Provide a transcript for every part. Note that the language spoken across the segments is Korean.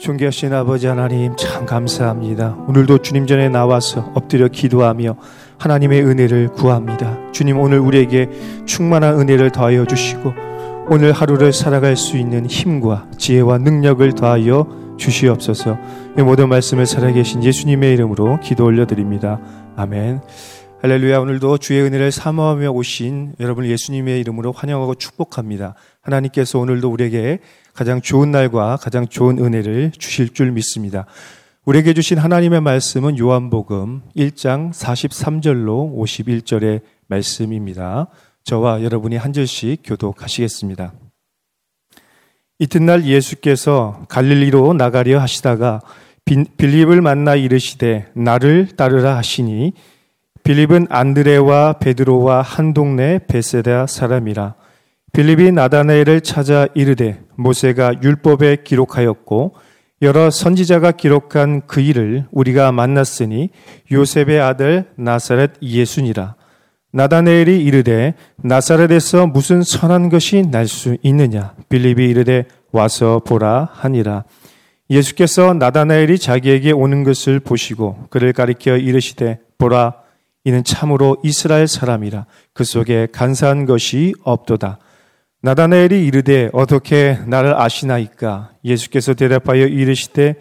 존귀하신 아버지 하나님 참 감사합니다. 오늘도 주님 전에 나와서 엎드려 기도하며 하나님의 은혜를 구합니다. 주님 오늘 우리에게 충만한 은혜를 더하여 주시고 오늘 하루를 살아갈 수 있는 힘과 지혜와 능력을 더하여 주시옵소서. 이 모든 말씀을 살아계신 예수님의 이름으로 기도 올려드립니다. 아멘. 할렐루야. 오늘도 주의 은혜를 사모하며 오신 여러분 예수님의 이름으로 환영하고 축복합니다. 하나님께서 오늘도 우리에게 가장 좋은 날과 가장 좋은 은혜를 주실 줄 믿습니다. 우리에게 주신 하나님의 말씀은 요한복음 1장 43절로 51절의 말씀입니다. 저와 여러분이 한 절씩 교독하시겠습니다. 이튿날 예수께서 갈릴리로 나가려 하시다가 빌립을 만나 이르시되 나를 따르라 하시니 빌립은 안드레와 베드로와 한 동네 베세다 사람이라 빌립이 나다나엘을 찾아 이르되 모세가 율법에 기록하였고 여러 선지자가 기록한 그 일을 우리가 만났으니 요셉의 아들 나사렛 예수니라. 나다네엘이 이르되 나사렛에서 무슨 선한 것이 날 수 있느냐? 빌립이 이르되 와서 보라 하니라. 예수께서 나다나엘이 자기에게 오는 것을 보시고 그를 가리켜 이르시되 보라 이는 참으로 이스라엘 사람이라 그 속에 간사한 것이 없도다. 나다나엘이 이르되 어떻게 나를 아시나이까? 예수께서 대답하여 이르시되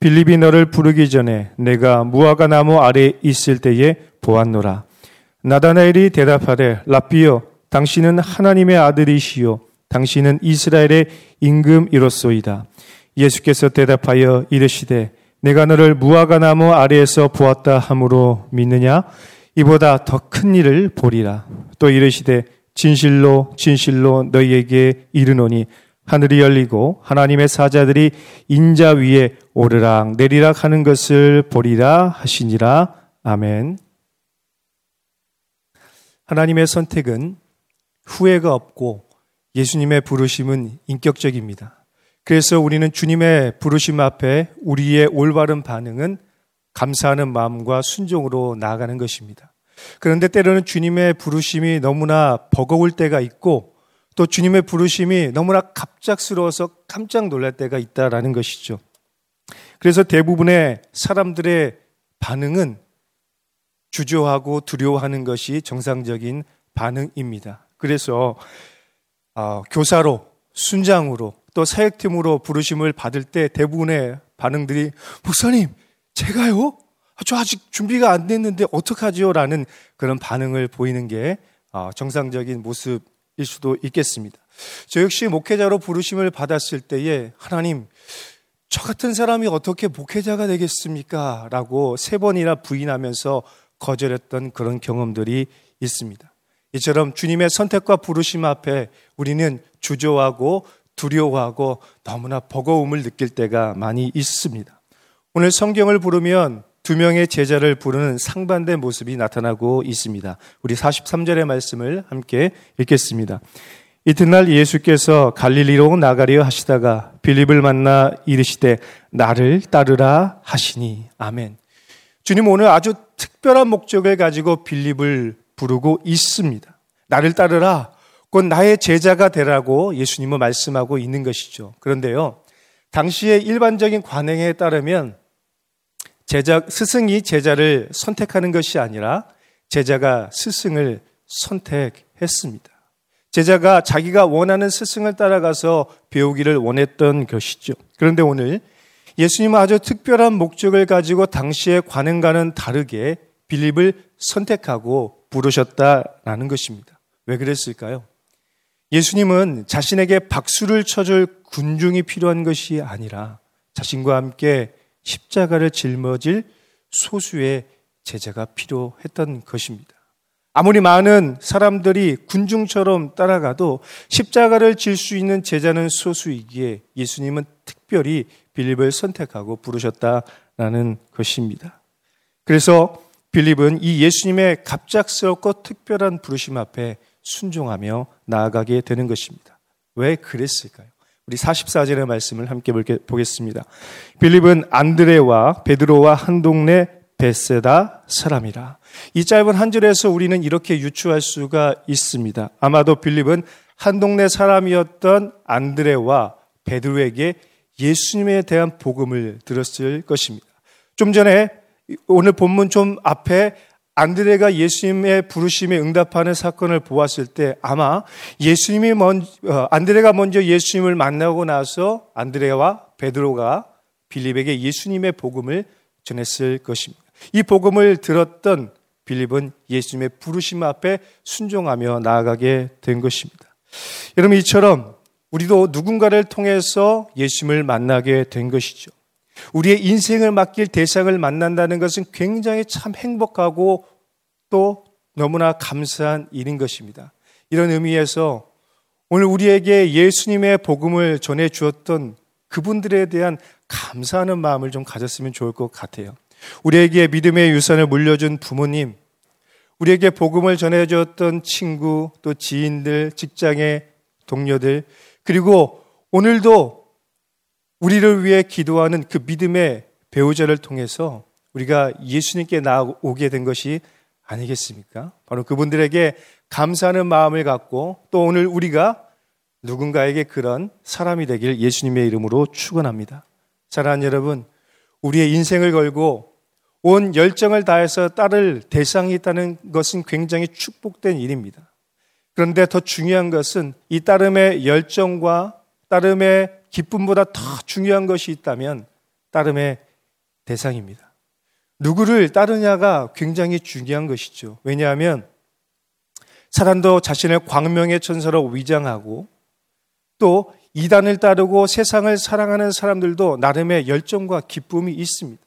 빌립이 너를 부르기 전에 내가 무화과 나무 아래 있을 때에 보았노라. 나다나엘이 대답하되 라비여 당신은 하나님의 아들이시요 당신은 이스라엘의 임금이로소이다. 예수께서 대답하여 이르시되 내가 너를 무화과 나무 아래에서 보았다 함으로 믿느냐? 이보다 더 큰 일을 보리라. 또 이르시되 진실로 진실로 너희에게 이르노니 하늘이 열리고 하나님의 사자들이 인자 위에 오르락 내리락 하는 것을 보리라 하시니라. 아멘. 하나님의 선택은 후회가 없고 예수님의 부르심은 인격적입니다. 그래서 우리는 주님의 부르심 앞에 우리의 올바른 반응은 감사하는 마음과 순종으로 나아가는 것입니다. 그런데 때로는 주님의 부르심이 너무나 버거울 때가 있고 또 주님의 부르심이 너무나 갑작스러워서 깜짝 놀랄 때가 있다라는 것이죠. 그래서 대부분의 사람들의 반응은 주저하고 두려워하는 것이 정상적인 반응입니다. 그래서 어, 교사로 순장으로 또 사역팀으로 부르심을 받을 때 대부분의 반응들이 목사님 제가요? 아, 저 아직 준비가 안 됐는데 어떡하지요? 라는 그런 반응을 보이는 게 어, 정상적인 모습일 수도 있겠습니다. 저 역시 목회자로 부르심을 받았을 때에 하나님, 저 같은 사람이 어떻게 목회자가 되겠습니까? 라고 세 번이나 부인하면서 거절했던 그런 경험들이 있습니다. 이처럼 주님의 선택과 부르심 앞에 우리는 주저하고 두려워하고 너무나 버거움을 느낄 때가 많이 있습니다. 오늘 성경을 부르면 두 명의 제자를 부르는 상반된 모습이 나타나고 있습니다. 우리 43절의 말씀을 함께 읽겠습니다. 이튿날 예수께서 갈릴리로 나가려 하시다가 빌립을 만나 이르시되 나를 따르라 하시니 아멘. 주님 오늘 아주 특별한 목적을 가지고 빌립을 부르고 있습니다. 나를 따르라. 곧 나의 제자가 되라고 예수님은 말씀하고 있는 것이죠. 그런데요. 당시의 일반적인 관행에 따르면 제자, 스승이 제자를 선택하는 것이 아니라 제자가 스승을 선택했습니다. 제자가 자기가 원하는 스승을 따라가서 배우기를 원했던 것이죠. 그런데 오늘 예수님은 아주 특별한 목적을 가지고 당시의 관행과는 다르게 빌립을 선택하고 부르셨다라는 것입니다. 왜 그랬을까요? 예수님은 자신에게 박수를 쳐줄 군중이 필요한 것이 아니라 자신과 함께 십자가를 짊어질 소수의 제자가 필요했던 것입니다. 아무리 많은 사람들이 군중처럼 따라가도 십자가를 질 수 있는 제자는 소수이기에 예수님은 특별히 빌립을 선택하고 부르셨다라는 것입니다. 그래서 빌립은 이 예수님의 갑작스럽고 특별한 부르심 앞에 순종하며 나아가게 되는 것입니다. 왜 그랬을까요? 우리 44절의 말씀을 함께 보겠습니다. 빌립은 안드레와 베드로와 한 동네 베세다 사람이라. 이 짧은 한 절에서 우리는 이렇게 유추할 수가 있습니다. 아마도 빌립은 한 동네 사람이었던 안드레와 베드로에게 예수님에 대한 복음을 들었을 것입니다. 좀 전에 오늘 본문 좀 앞에 안드레가 예수님의 부르심에 응답하는 사건을 보았을 때 아마 예수님이 먼저 어, 안드레가 먼저 예수님을 만나고 나서 안드레와 베드로가 빌립에게 예수님의 복음을 전했을 것입니다. 이 복음을 들었던 빌립은 예수님의 부르심 앞에 순종하며 나아가게 된 것입니다. 여러분 이처럼 우리도 누군가를 통해서 예수님을 만나게 된 것이죠. 우리의 인생을 맡길 대상을 만난다는 것은 굉장히 참 행복하고 또 너무나 감사한 일인 것입니다. 이런 의미에서 오늘 우리에게 예수님의 복음을 전해 주었던 그분들에 대한 감사하는 마음을 좀 가졌으면 좋을 것 같아요. 우리에게 믿음의 유산을 물려준 부모님, 우리에게 복음을 전해 주었던 친구, 또 지인들, 직장의 동료들, 그리고 오늘도 우리를 위해 기도하는 그 믿음의 배우자를 통해서 우리가 예수님께 나오게 된 것이 아니겠습니까? 바로 그분들에게 감사하는 마음을 갖고 또 오늘 우리가 누군가에게 그런 사람이 되길 예수님의 이름으로 축원합니다. 사랑하는 여러분, 우리의 인생을 걸고 온 열정을 다해서 따를 대상이 있다는 것은 굉장히 축복된 일입니다. 그런데 더 중요한 것은 이 따름의 열정과 따름의 기쁨보다 더 중요한 것이 있다면 따름의 대상입니다. 누구를 따르냐가 굉장히 중요한 것이죠. 왜냐하면 사람도 자신을 광명의 천사로 위장하고 또 이단을 따르고 세상을 사랑하는 사람들도 나름의 열정과 기쁨이 있습니다.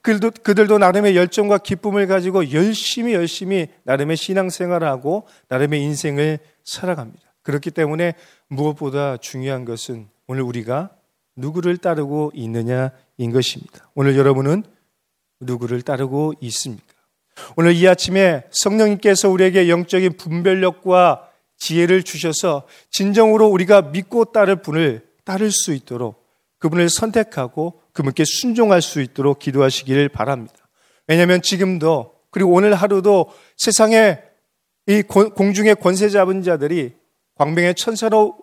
그들도, 그들도 나름의 열정과 기쁨을 가지고 열심히 열심히 나름의 신앙생활을 하고 나름의 인생을 살아갑니다. 그렇기 때문에 무엇보다 중요한 것은 오늘 우리가 누구를 따르고 있느냐인 것입니다. 오늘 여러분은 누구를 따르고 있습니까? 오늘 이 아침에 성령님께서 우리에게 영적인 분별력과 지혜를 주셔서 진정으로 우리가 믿고 따를 분을 따를 수 있도록 그분을 선택하고 그분께 순종할 수 있도록 기도하시기를 바랍니다. 왜냐하면 지금도 그리고 오늘 하루도 세상에 이 공중의 권세 잡은 자들이 광명의 천사로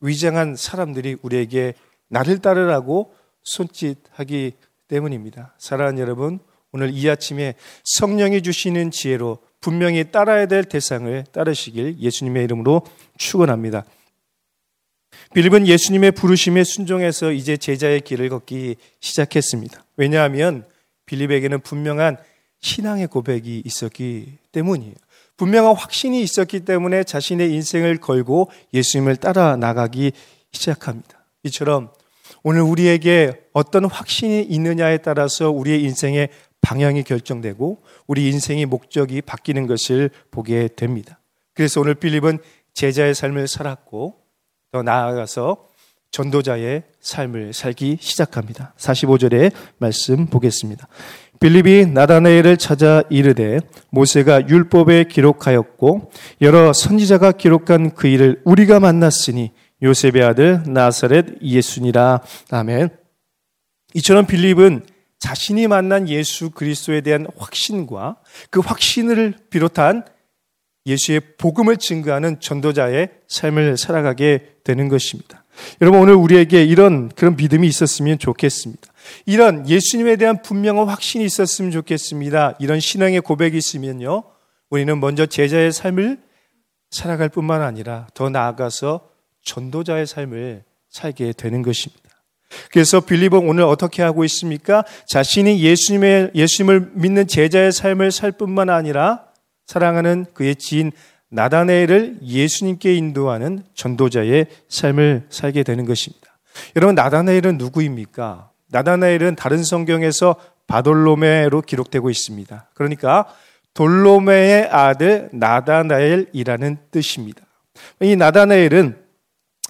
위장한 사람들이 우리에게 나를 따르라고 손짓하기 때문입니다. 사랑하는 여러분, 오늘 이 아침에 성령이 주시는 지혜로 분명히 따라야 될 대상을 따르시길 예수님의 이름으로 축원합니다. 빌립은 예수님의 부르심에 순종해서 이제 제자의 길을 걷기 시작했습니다. 왜냐하면 빌립에게는 분명한 신앙의 고백이 있었기 때문이에요. 분명한 확신이 있었기 때문에 자신의 인생을 걸고 예수님을 따라 나가기 시작합니다. 이처럼 오늘 우리에게 어떤 확신이 있느냐에 따라서 우리의 인생의 방향이 결정되고 우리 인생의 목적이 바뀌는 것을 보게 됩니다. 그래서 오늘 빌립은 제자의 삶을 살았고 더 나아가서 전도자의 삶을 살기 시작합니다. 45절의 말씀 보겠습니다. 빌립이 나다나엘을 찾아 이르되 모세가 율법에 기록하였고 여러 선지자가 기록한 그 일을 우리가 만났으니 요셉의 아들 나사렛 예수니라. 아멘. 이처럼 빌립은 자신이 만난 예수 그리스도에 대한 확신과 그 확신을 비롯한 예수의 복음을 증거하는 전도자의 삶을 살아가게 되는 것입니다. 여러분 오늘 우리에게 이런 그런 믿음이 있었으면 좋겠습니다. 이런 예수님에 대한 분명한 확신이 있었으면 좋겠습니다. 이런 신앙의 고백이 있으면요. 우리는 먼저 제자의 삶을 살아갈 뿐만 아니라 더 나아가서 전도자의 삶을 살게 되는 것입니다. 그래서 빌립은 오늘 어떻게 하고 있습니까? 자신이 예수님의, 예수님을 믿는 제자의 삶을 살 뿐만 아니라 사랑하는 그의 지인 나다네엘을 예수님께 인도하는 전도자의 삶을 살게 되는 것입니다. 여러분, 나다네엘은 누구입니까? 나다나엘은 다른 성경에서 바돌로메로 기록되고 있습니다. 그러니까 돌로메의 아들 나다나엘이라는 뜻입니다. 이 나다나엘은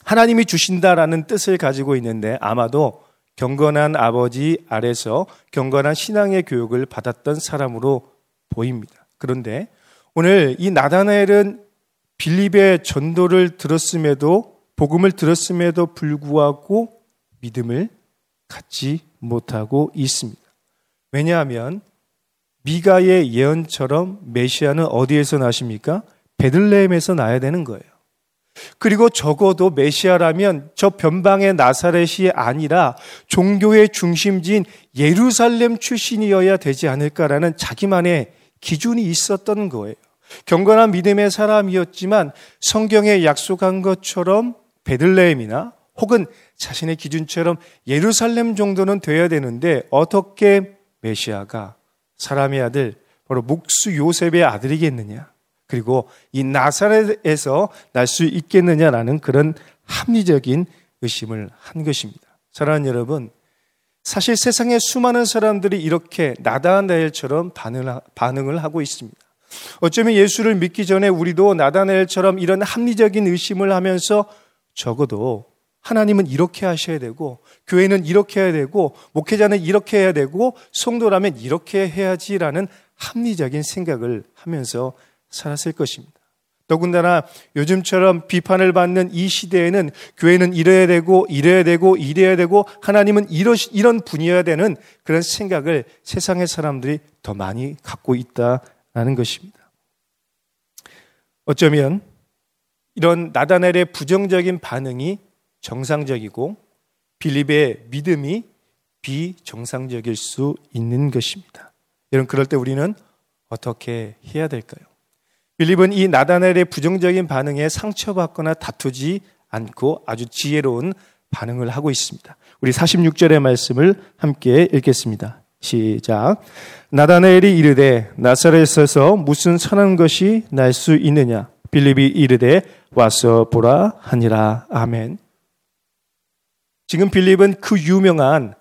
하나님이 주신다라는 뜻을 가지고 있는데 아마도 경건한 아버지 아래서 경건한 신앙의 교육을 받았던 사람으로 보입니다. 그런데 오늘 이 나다나엘은 빌립의 전도를 들었음에도 복음을 들었음에도 불구하고 믿음을 갖지 못하고 있습니다. 왜냐하면 미가의 예언처럼 메시아는 어디에서 나십니까? 베들레헴에서 나야 되는 거예요. 그리고 적어도 메시아라면 저 변방의 나사렛이 아니라 종교의 중심지인 예루살렘 출신이어야 되지 않을까라는 자기만의 기준이 있었던 거예요. 경건한 믿음의 사람이었지만 성경에 약속한 것처럼 베들레헴이나 혹은 자신의 기준처럼 예루살렘 정도는 돼야 되는데 어떻게 메시아가 사람의 아들 바로 목수 요셉의 아들이겠느냐? 그리고 이 나사렛에서 날 수 있겠느냐라는 그런 합리적인 의심을 한 것입니다. 사랑하는 여러분, 사실 세상에 수많은 사람들이 이렇게 나다나엘처럼 반응을 하고 있습니다. 어쩌면 예수를 믿기 전에 우리도 나다나엘처럼 이런 합리적인 의심을 하면서 적어도 하나님은 이렇게 하셔야 되고 교회는 이렇게 해야 되고 목회자는 이렇게 해야 되고 성도라면 이렇게 해야지라는 합리적인 생각을 하면서 살았을 것입니다. 더군다나 요즘처럼 비판을 받는 이 시대에는 교회는 이래야 되고 이래야 되고 이래야 되고 하나님은 이러, 이런 분이어야 되는 그런 생각을 세상의 사람들이 더 많이 갖고 있다라는 것입니다. 어쩌면 이런 나다넬의 부정적인 반응이 정상적이고 빌립의 믿음이 비정상적일 수 있는 것입니다. 여러분 그럴 때 우리는 어떻게 해야 될까요? 빌립은 이 나다넬의 부정적인 반응에 상처받거나 다투지 않고 아주 지혜로운 반응을 하고 있습니다. 우리 46절의 말씀을 함께 읽겠습니다. 시작. 나다넬이 이르되 나사렛에서 무슨 선한 것이 날 수 있느냐? 빌립이 이르되 와서 보라 하니라. 아멘. 지금 빌립은 그 유명한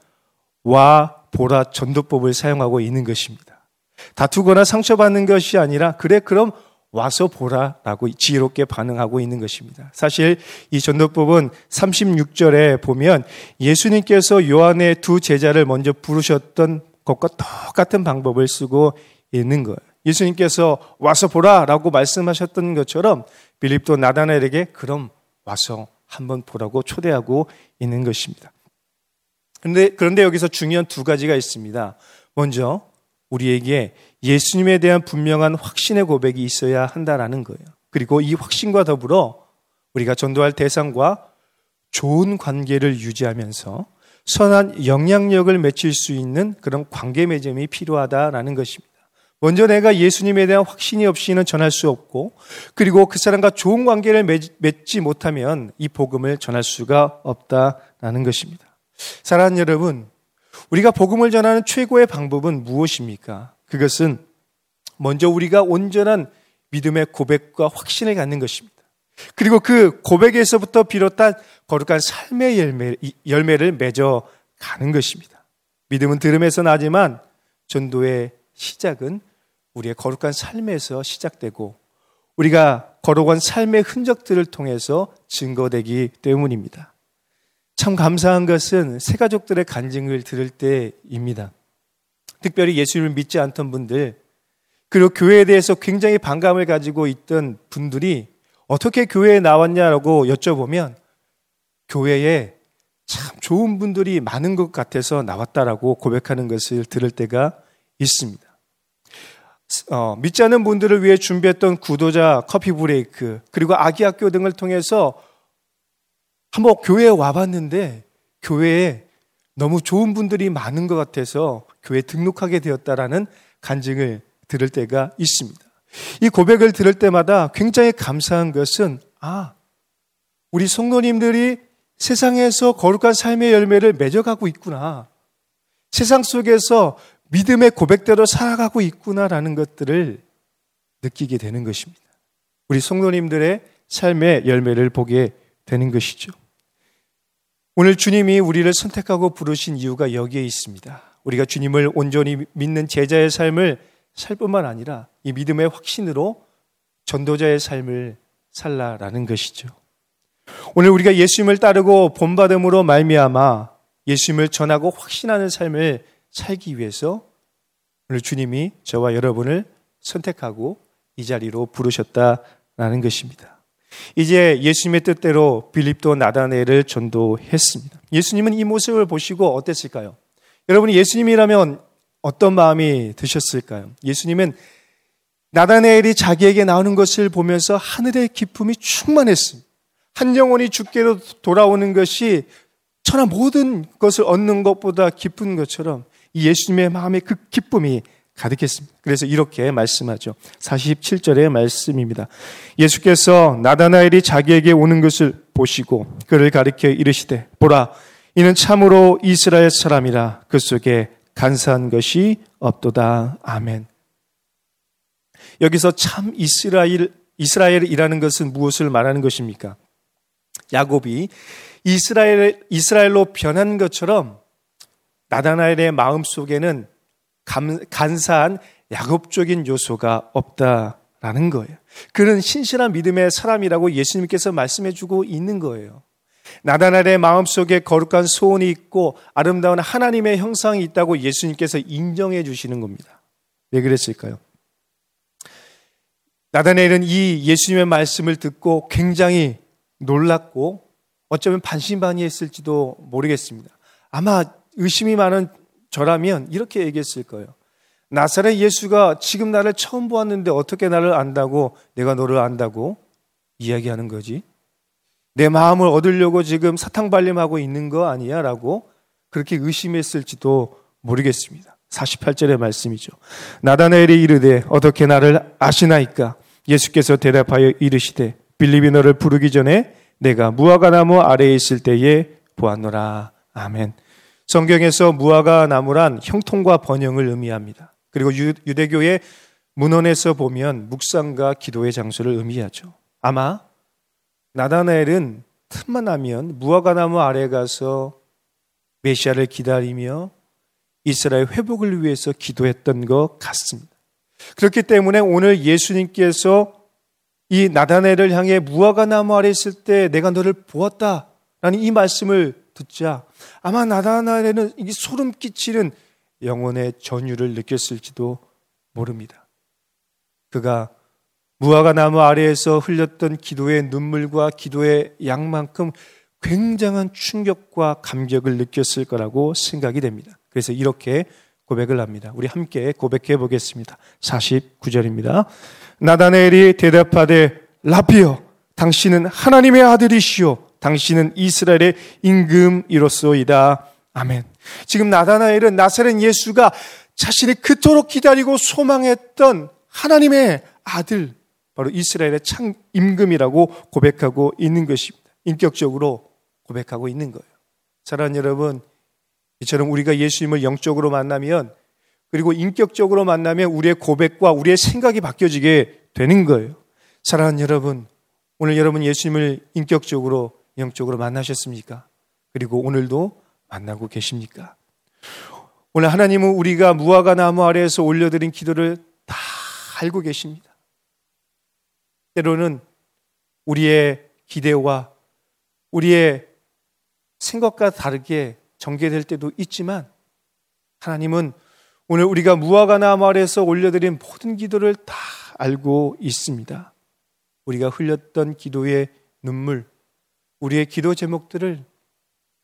와 보라 전도법을 사용하고 있는 것입니다. 다투거나 상처받는 것이 아니라 그래 그럼 와서 보라라고 지혜롭게 반응하고 있는 것입니다. 사실 이 전도법은 36절에 보면 예수님께서 요한의 두 제자를 먼저 부르셨던 것과 똑같은 방법을 쓰고 있는 거예요. 예수님께서 와서 보라라고 말씀하셨던 것처럼 빌립도 나다나엘에게 그럼 와서 한번 보라고 초대하고 있는 것입니다. 그런데, 그런데 여기서 중요한 두 가지가 있습니다. 먼저 우리에게 예수님에 대한 분명한 확신의 고백이 있어야 한다라는 거예요. 그리고 이 확신과 더불어 우리가 전도할 대상과 좋은 관계를 유지하면서 선한 영향력을 맺힐 수 있는 그런 관계 맺음이 필요하다라는 것입니다. 먼저 내가 예수님에 대한 확신이 없이는 전할 수 없고 그리고 그 사람과 좋은 관계를 맺지 못하면 이 복음을 전할 수가 없다라는 것입니다. 사랑하는 여러분, 우리가 복음을 전하는 최고의 방법은 무엇입니까? 그것은 먼저 우리가 온전한 믿음의 고백과 확신을 갖는 것입니다. 그리고 그 고백에서부터 비롯한 거룩한 삶의 열매, 열매를 맺어 가는 것입니다. 믿음은 들음에서 나지만 전도의 시작은 우리의 거룩한 삶에서 시작되고 우리가 거룩한 삶의 흔적들을 통해서 증거되기 때문입니다. 참 감사한 것은 새 가족들의 간증을 들을 때입니다. 특별히 예수님을 믿지 않던 분들, 그리고 교회에 대해서 굉장히 반감을 가지고 있던 분들이 어떻게 교회에 나왔냐라고 여쭤보면 교회에 참 좋은 분들이 많은 것 같아서 나왔다라고 고백하는 것을 들을 때가 있습니다. 어, 믿지 않는 분들을 위해 준비했던 구도자 커피 브레이크 그리고 아기 학교 등을 통해서 한번 교회에 와봤는데 교회에 너무 좋은 분들이 많은 것 같아서 교회 등록하게 되었다라는 간증을 들을 때가 있습니다. 이 고백을 들을 때마다 굉장히 감사한 것은 아 우리 성도님들이 세상에서 거룩한 삶의 열매를 맺어가고 있구나. 세상 속에서 믿음의 고백대로 살아가고 있구나라는 것들을 느끼게 되는 것입니다. 우리 성도님들의 삶의 열매를 보게 되는 것이죠. 오늘 주님이 우리를 선택하고 부르신 이유가 여기에 있습니다. 우리가 주님을 온전히 믿는 제자의 삶을 살 뿐만 아니라 이 믿음의 확신으로 전도자의 삶을 살라라는 것이죠. 오늘 우리가 예수님을 따르고 본받음으로 말미암아 예수님을 전하고 확신하는 삶을 살기 위해서 오늘 주님이 저와 여러분을 선택하고 이 자리로 부르셨다라는 것입니다. 이제 예수님의 뜻대로 빌립도 나다네를 전도했습니다. 예수님은 이 모습을 보시고 어땠을까요? 여러분이 예수님이라면 어떤 마음이 드셨을까요? 예수님은 나다네엘이 자기에게 나오는 것을 보면서 하늘의 기쁨이 충만했습니다. 한 영혼이 죽게로 돌아오는 것이 천하 모든 것을 얻는 것보다 기쁜 것처럼 이 예수님의 마음에 그 기쁨이 가득했습니다. 그래서 이렇게 말씀하죠. 47절의 말씀입니다. 예수께서 나다나엘이 자기에게 오는 것을 보시고 그를 가리켜 이르시되 보라 이는 참으로 이스라엘 사람이라 그 속에 간사한 것이 없도다. 아멘. 여기서 참 이스라엘 이스라엘이라는 것은 무엇을 말하는 것입니까? 야곱이 이스라엘 이스라엘로 변한 것처럼 나다나엘의 마음 속에는 감, 간사한 야곱적인 요소가 없다라는 거예요. 그는 신실한 믿음의 사람이라고 예수님께서 말씀해주고 있는 거예요. 나다나엘의 마음 속에 거룩한 소원이 있고 아름다운 하나님의 형상이 있다고 예수님께서 인정해 주시는 겁니다. 왜 그랬을까요? 나다나엘은 이 예수님의 말씀을 듣고 굉장히 놀랐고 어쩌면 반신반의했을지도 모르겠습니다. 아마 의심이 많은 저라면 이렇게 얘기했을 거예요. 나사렛 예수가 지금 나를 처음 보았는데 어떻게 나를 안다고 내가 너를 안다고 이야기하는 거지? 내 마음을 얻으려고 지금 사탕발림하고 있는 거 아니야? 라고 그렇게 의심했을지도 모르겠습니다. 48절의 말씀이죠. 나다나엘이 이르되 어떻게 나를 아시나이까? 예수께서 대답하여 이르시되 빌립이 너를 부르기 전에 내가 무화과 나무 아래에 있을 때에 보았노라. 아멘. 성경에서 무화과 나무란 형통과 번영을 의미합니다. 그리고 유, 유대교의 문헌에서 보면 묵상과 기도의 장소를 의미하죠. 아마 나다나엘은 틈만 나면 무화과 나무 아래 가서 메시아를 기다리며 이스라엘 회복을 위해서 기도했던 것 같습니다. 그렇기 때문에 오늘 예수님께서 이 나다나엘을 향해 무화과 나무 아래 있을 때 내가 너를 보았다라는 이 말씀을 듣자 아마 나다나엘은 이 소름 끼치는 영혼의 전율을 느꼈을지도 모릅니다. 그가 무화과 나무 아래에서 흘렸던 기도의 눈물과 기도의 양만큼 굉장한 충격과 감격을 느꼈을 거라고 생각이 됩니다. 그래서 이렇게 고백을 합니다. 우리 함께 고백해 보겠습니다. 49절입니다. 나다네엘이 대답하되 라피어 당신은 하나님의 아들이시오 당신은 이스라엘의 임금이로소이다. 아멘. 지금 나다나엘은 나사렛 예수가 자신이 그토록 기다리고 소망했던 하나님의 아들, 바로 이스라엘의 창 임금이라고 고백하고 있는 것입니다. 인격적으로 고백하고 있는 거예요. 사랑하는 여러분, 이처럼 우리가 예수님을 영적으로 만나면 그리고 인격적으로 만나면 우리의 고백과 우리의 생각이 바뀌어지게 되는 거예요. 사랑하는 여러분, 오늘 여러분 예수님을 인격적으로 영적으로 만나셨습니까? 그리고 오늘도 만나고 계십니까? 오늘 하나님은 우리가 무화과 나무 아래에서 올려드린 기도를 다 알고 계십니다. 때로는 우리의 기대와 우리의 생각과 다르게 전개될 때도 있지만 하나님은 오늘 우리가 무화과 나무 아래에서 올려드린 모든 기도를 다 알고 있습니다. 우리가 흘렸던 기도의 눈물, 우리의 기도 제목들을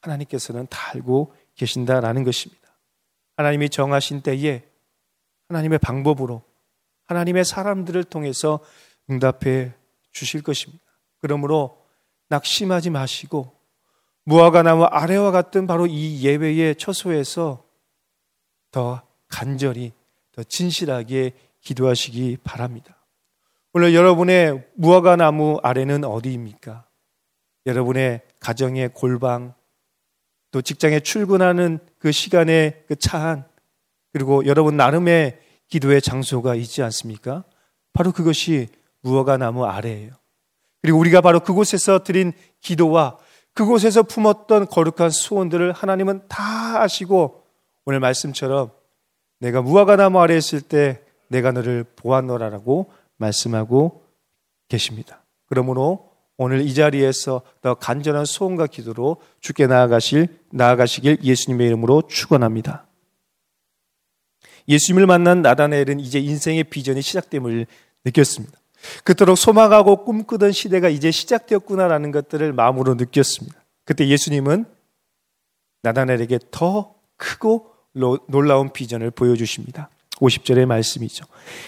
하나님께서는 다 알고 계신다라는 것입니다. 하나님이 정하신 때에 하나님의 방법으로 하나님의 사람들을 통해서 응답해 주실 것입니다. 그러므로 낙심하지 마시고 무화과 나무 아래와 같은 바로 이 예배의 처소에서 더 간절히 더 진실하게 기도하시기 바랍니다. 오늘 여러분의 무화과 나무 아래는 어디입니까? 여러분의 가정의 골방, 또 직장에 출근하는 그 시간의 그 차안, 그리고 여러분 나름의 기도의 장소가 있지 않습니까? 바로 그것이 무화과 나무 아래예요. 그리고 우리가 바로 그곳에서 드린 기도와 그곳에서 품었던 거룩한 소원들을 하나님은 다 아시고 오늘 말씀처럼 내가 무화과 나무 아래 있을 때 내가 너를 보았노라라고 말씀하고 계십니다. 그러므로 오늘 이 자리에서 더 간절한 소원과 기도로 주께 나아가실 나아가시길 예수님의 이름으로 축원합니다. 예수님을 만난 나다나엘은 이제 인생의 비전이 시작됨을 느꼈습니다. 그토록 소망하고 꿈꾸던 시대가 이제 시작되었구나라는 것들을 마음으로 느꼈습니다. 그때 예수님은 나다나엘에게 더 크고 놀라운 비전을 보여주십니다. 50절의 말씀이죠.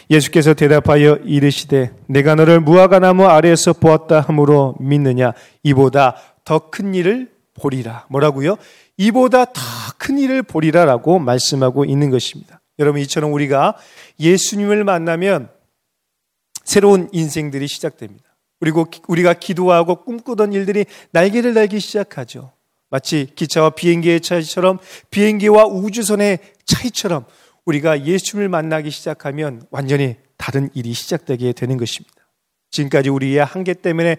예수께서 대답하여 이르시되 내가 너를 무화과 나무 아래에서 보았다 함으로 믿느냐 이보다 더 큰 일을 보리라. 뭐라고요? 이보다 더 큰 일을 보리라라고 말씀하고 있는 것입니다. 여러분 이처럼 우리가 예수님을 만나면 새로운 인생들이 시작됩니다. 그리고 우리가 기도하고 꿈꾸던 일들이 날개를 달기 시작하죠. 마치 기차와 비행기의 차이처럼 비행기와 우주선의 차이처럼 우리가 예수님을 만나기 시작하면 완전히 다른 일이 시작되게 되는 것입니다. 지금까지 우리의 한계 때문에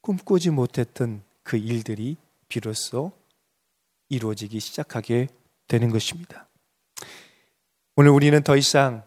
꿈꾸지 못했던 그 일들이 비로소 이루어지기 시작하게 되는 것입니다. 오늘 우리는 더 이상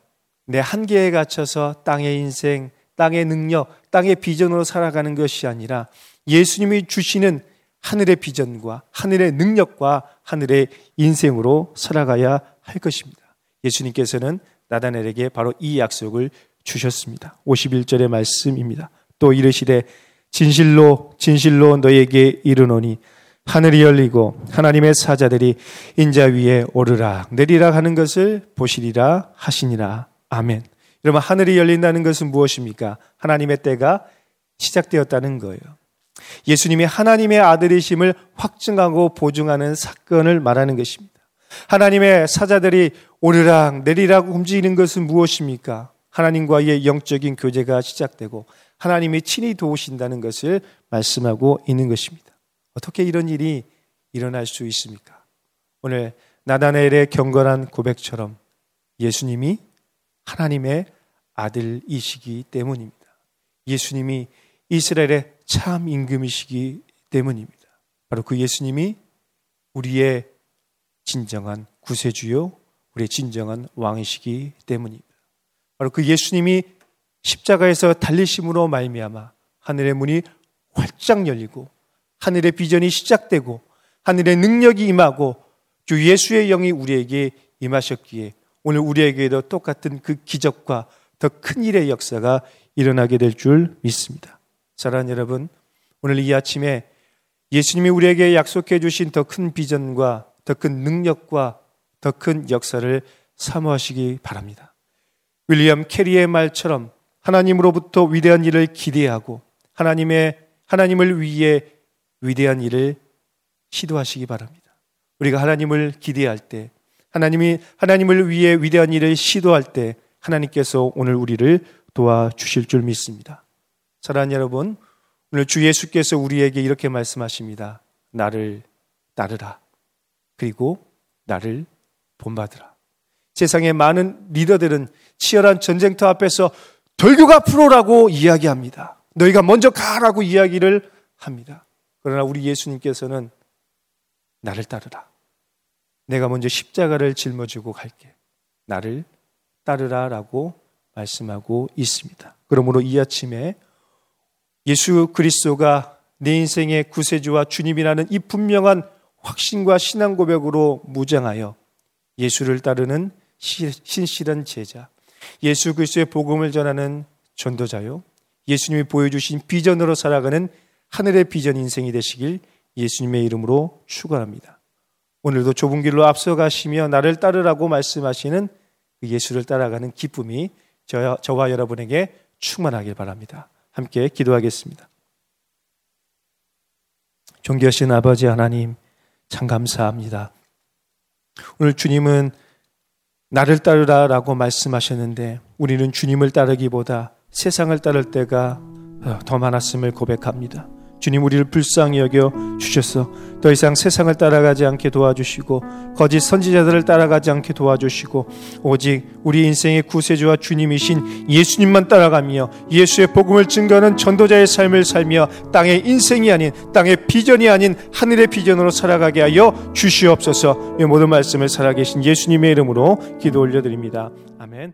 내 한계에 갇혀서 땅의 인생, 땅의 능력, 땅의 비전으로 살아가는 것이 아니라 예수님이 주시는 하늘의 비전과 하늘의 능력과 하늘의 인생으로 살아가야 할 것입니다. 예수님께서는 나다넬에게 바로 이 약속을 주셨습니다. 51절의 말씀입니다. 또 이르시되 진실로 진실로 너에게 이르노니 하늘이 열리고 하나님의 사자들이 인자 위에 오르락 내리락 하는 것을 보시리라 하시니라. 아멘. 여러분 하늘이 열린다는 것은 무엇입니까? 하나님의 때가 시작되었다는 거예요. 예수님이 하나님의 아들이심을 확증하고 보증하는 사건을 말하는 것입니다. 하나님의 사자들이 오르락 내리락 움직이는 것은 무엇입니까? 하나님과의 영적인 교제가 시작되고 하나님이 친히 도우신다는 것을 말씀하고 있는 것입니다. 어떻게 이런 일이 일어날 수 있습니까? 오늘 나다나엘의 경건한 고백처럼 예수님이 하나님의 아들이시기 때문입니다. 예수님이 이스라엘의 참 임금이시기 때문입니다. 바로 그 예수님이 우리의 진정한 구세주요, 우리의 진정한 왕이시기 때문입니다. 바로 그 예수님이 십자가에서 달리심으로 말미암아 하늘의 문이 활짝 열리고 하늘의 비전이 시작되고 하늘의 능력이 임하고 주 예수의 영이 우리에게 임하셨기에 오늘 우리에게도 똑같은 그 기적과 더 큰 일의 역사가 일어나게 될 줄 믿습니다. 사랑하는 여러분, 오늘 이 아침에 예수님이 우리에게 약속해 주신 더 큰 비전과 더 큰 능력과 더 큰 역사를 사모하시기 바랍니다. 윌리엄 캐리의 말처럼 하나님으로부터 위대한 일을 기대하고 하나님의 하나님을 위해 위대한 일을 시도하시기 바랍니다. 우리가 하나님을 기대할 때 하나님이 하나님을 위해 위대한 일을 시도할 때 하나님께서 오늘 우리를 도와주실 줄 믿습니다. 사랑하는 여러분, 오늘 주 예수께서 우리에게 이렇게 말씀하십니다. 나를 따르라. 그리고 나를 본받으라. 세상의 많은 리더들은 치열한 전쟁터 앞에서 돌교가 프로라고 이야기합니다. 너희가 먼저 가라고 이야기를 합니다. 그러나 우리 예수님께서는 나를 따르라. 내가 먼저 십자가를 짊어지고 갈게. 나를 따르라 라고 말씀하고 있습니다. 그러므로 이 아침에 예수 그리스도가 내 인생의 구세주와 주님이라는 이 분명한 확신과 신앙 고백으로 무장하여 예수를 따르는 신실한 제자, 예수 그리스도의 복음을 전하는 전도자요, 예수님이 보여주신 비전으로 살아가는 하늘의 비전 인생이 되시길 예수님의 이름으로 축원합니다. 오늘도 좁은 길로 앞서가시며 나를 따르라고 말씀하시는 그 예수를 따라가는 기쁨이 저, 저와 여러분에게 충만하길 바랍니다. 함께 기도하겠습니다. 존귀하신 아버지 하나님, 참 감사합니다. 오늘 주님은 나를 따르라 라고 말씀하셨는데 우리는 주님을 따르기보다 세상을 따를 때가 더 많았음을 고백합니다. 주님 우리를 불쌍히 여겨 주셔서 더 이상 세상을 따라가지 않게 도와주시고 거짓 선지자들을 따라가지 않게 도와주시고 오직 우리 인생의 구세주와 주님이신 예수님만 따라가며 예수의 복음을 증거하는 전도자의 삶을 살며 땅의 인생이 아닌 땅의 비전이 아닌 하늘의 비전으로 살아가게 하여 주시옵소서 이 모든 말씀을 살아계신 예수님의 이름으로 기도 올려드립니다. 아멘.